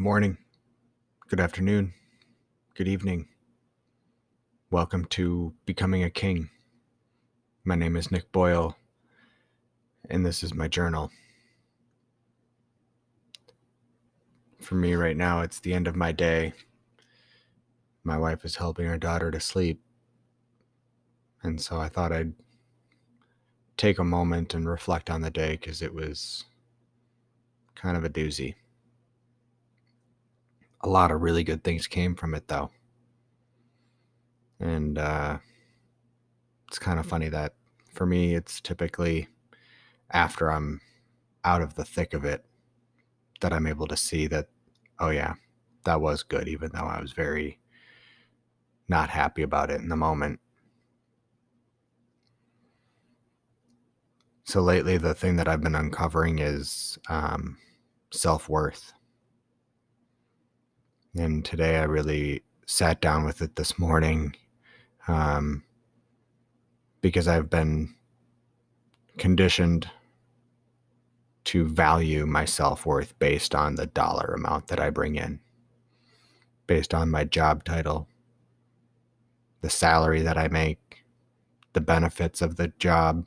morning, good afternoon, good evening. Welcome to Becoming a King. My name is Nick Boyle, and this is my journal. For me, right now, it's the end of my day. My wife is helping her daughter to sleep, and so I thought I'd take a moment and reflect on the day because it was kind of a doozy. A lot of really good things came from it, though. And uh, it's kind of funny that for me, it's typically after I'm out of the thick of it that I'm able to see that, oh, yeah, that was good, even though I was very not happy about it in the moment. So lately, the thing that I've been uncovering is um, self worth. And today, I really sat down with it this morning um, because I've been conditioned to value my self worth based on the dollar amount that I bring in, based on my job title, the salary that I make, the benefits of the job.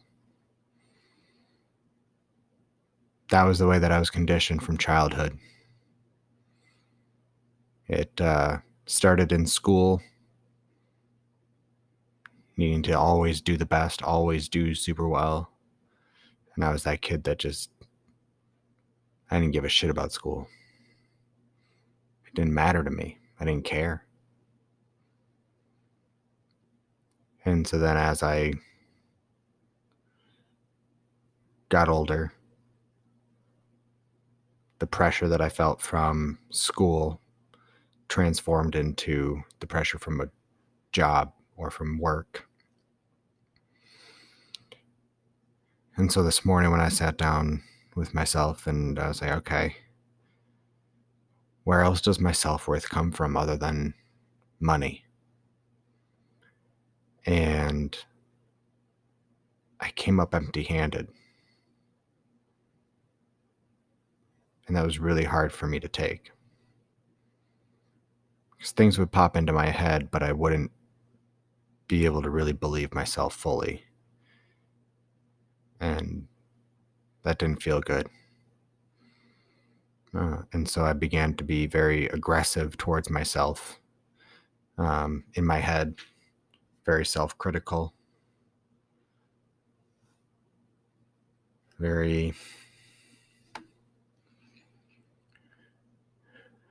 That was the way that I was conditioned from childhood. It uh, started in school needing to always do the best, always do super well. And I was that kid that just, I didn't give a shit about school. It didn't matter to me. I didn't care. And so then as I got older, the pressure that I felt from school transformed into the pressure from a job or from work. And so this morning, when I sat down with myself and I was like, okay, where else does my self worth come from other than money? And I came up empty handed. And that was really hard for me to take. Because things would pop into my head, but I wouldn't be able to really believe myself fully. And that didn't feel good. Uh, and so I began to be very aggressive towards myself um, in my head, very self critical, very,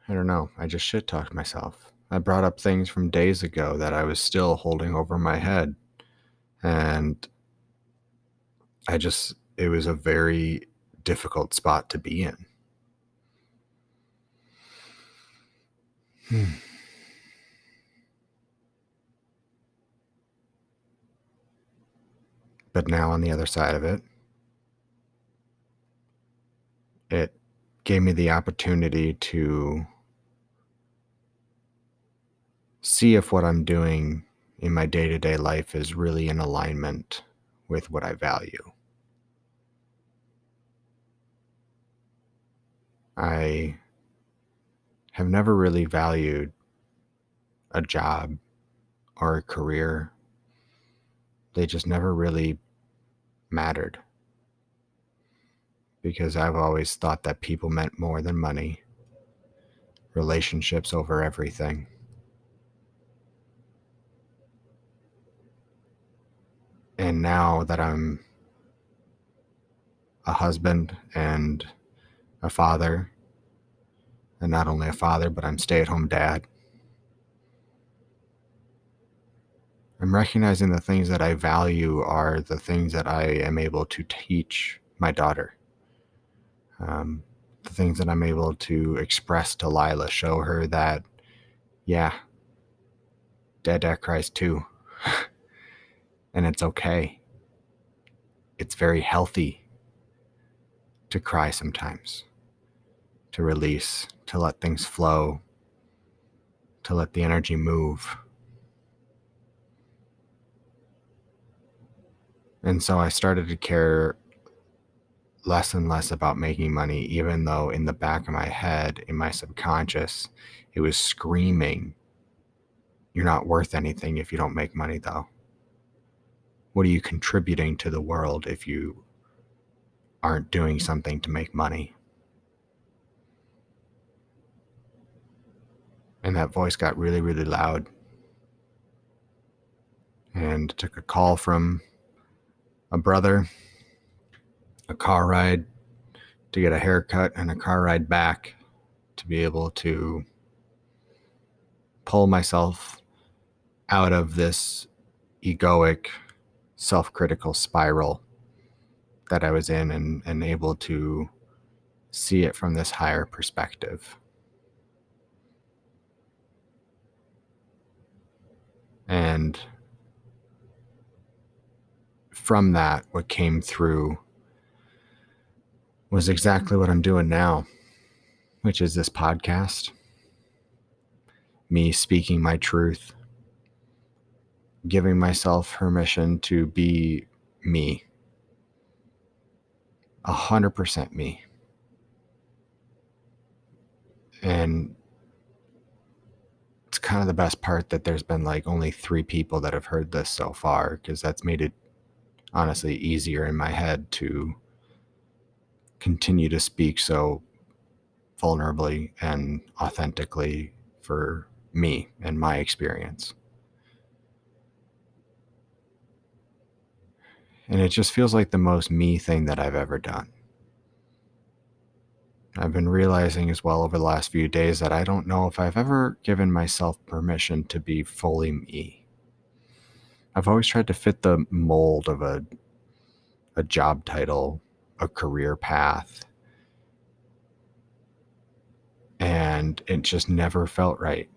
I don't know, I just shit talked myself. I brought up things from days ago that I was still holding over my head. And I just, it was a very difficult spot to be in. Hmm. But now on the other side of it, it gave me the opportunity to see if what I'm doing in my day to day life is really in alignment with what I value. I have never really valued a job or a career. They just never really mattered because I've always thought that people meant more than money, relationships over everything. And now that I'm a husband and a father, and not only a father, but I'm stay at home dad. I'm recognizing the things that I value are the things that I am able to teach my daughter. Um, the things that I'm able to express to Lila, show her that, yeah, dad, dad cries too. and it's okay. It's very healthy to cry sometimes, to release, to let things flow, to let the energy move. And so I started to care less and less about making money, even though in the back of my head, in my subconscious, it was screaming, You're not worth anything if you don't make money, though. What are you contributing to the world if you aren't doing something to make money? And that voice got really, really loud and took a call from a brother, a car ride to get a haircut, and a car ride back to be able to pull myself out of this egoic, self critical spiral that I was in and, and able to see it from this higher perspective. And from that, what came through was exactly what I'm doing now, which is this podcast. Me speaking my truth, giving myself permission to be me, a hundred percent me. And it's kind of the best part that there's been like only three people that have heard this so far because that's made it honestly easier in my head to continue to speak so vulnerably and authentically for me and my experience. And it just feels like the most me thing that I've ever done. I've been realizing as well over the last few days that I don't know if I've ever given myself permission to be fully me. I've always tried to fit the mold of a a job title, a career path. And it just never felt right.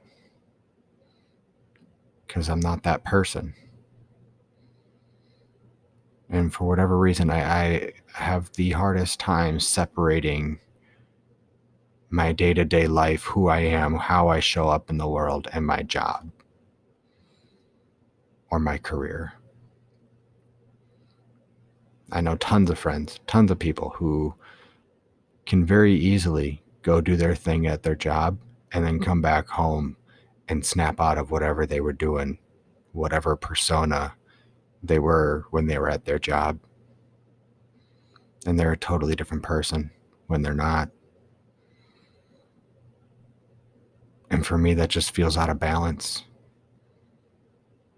Cuz I'm not that person. And for whatever reason, I, I have the hardest time separating my day to day life, who I am, how I show up in the world, and my job or my career. I know tons of friends, tons of people who can very easily go do their thing at their job and then come back home and snap out of whatever they were doing, whatever persona they were when they were at their job. And they're a totally different person when they're not. And for me, that just feels out of balance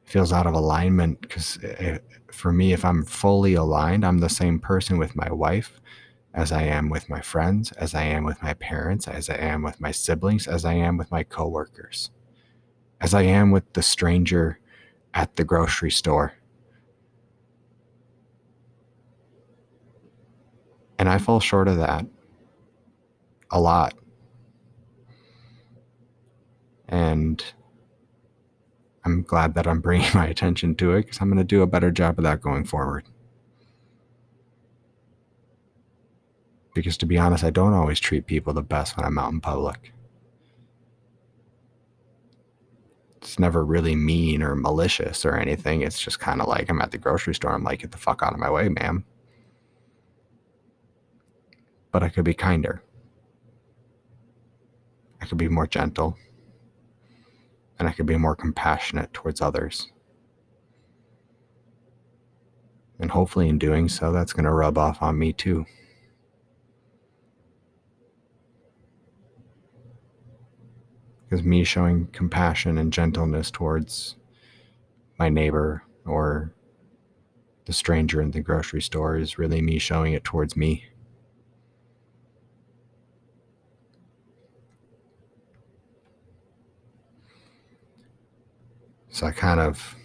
It feels out of alignment because eh, for me if i'm fully aligned i'm the same person with my wife as i am with my friends as i am with my parents as i am with my siblings as i am with my coworkers as i am with the stranger at the grocery store and i fall short of that a lot and I'm glad that I'm bringing my attention to it because I'm going to do a better job of that going forward. Because to be honest, I don't always treat people the best when I'm out in public. It's never really mean or malicious or anything. It's just kind of like I'm at the grocery store. I'm like, get the fuck out of my way, ma'am. But I could be kinder. I could be more gentle and I could be more compassionate towards others. And hopefully, in doing so, that's going to rub off on me too. Because me showing compassion and gentleness towards my neighbor or the stranger in the grocery store is really me showing it towards me. So I kind of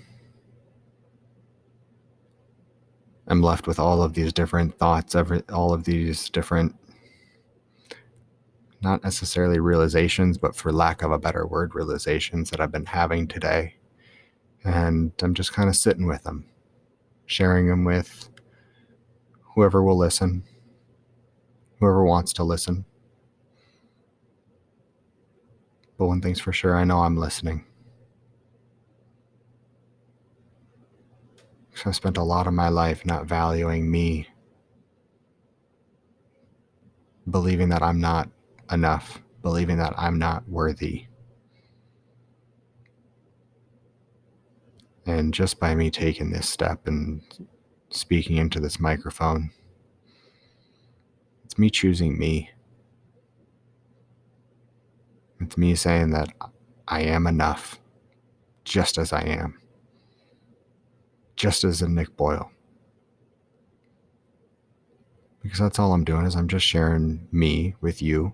am left with all of these different thoughts, every all of these different not necessarily realizations, but for lack of a better word, realizations that I've been having today. And I'm just kind of sitting with them, sharing them with whoever will listen, whoever wants to listen. But one thing's for sure, I know I'm listening. So I spent a lot of my life not valuing me believing that I'm not enough, believing that I'm not worthy. And just by me taking this step and speaking into this microphone, it's me choosing me. It's me saying that I am enough just as I am, just as a Nick Boyle. Because that's all I'm doing is I'm just sharing me with you.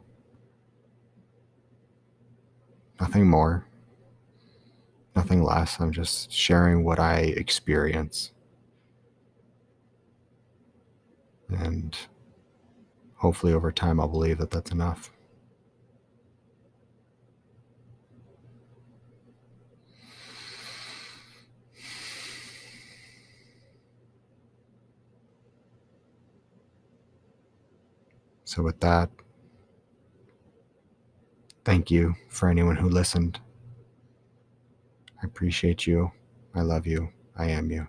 Nothing more, nothing less. I'm just sharing what I experience. And hopefully over time I'll believe that that's enough. So, with that, thank you for anyone who listened. I appreciate you. I love you. I am you.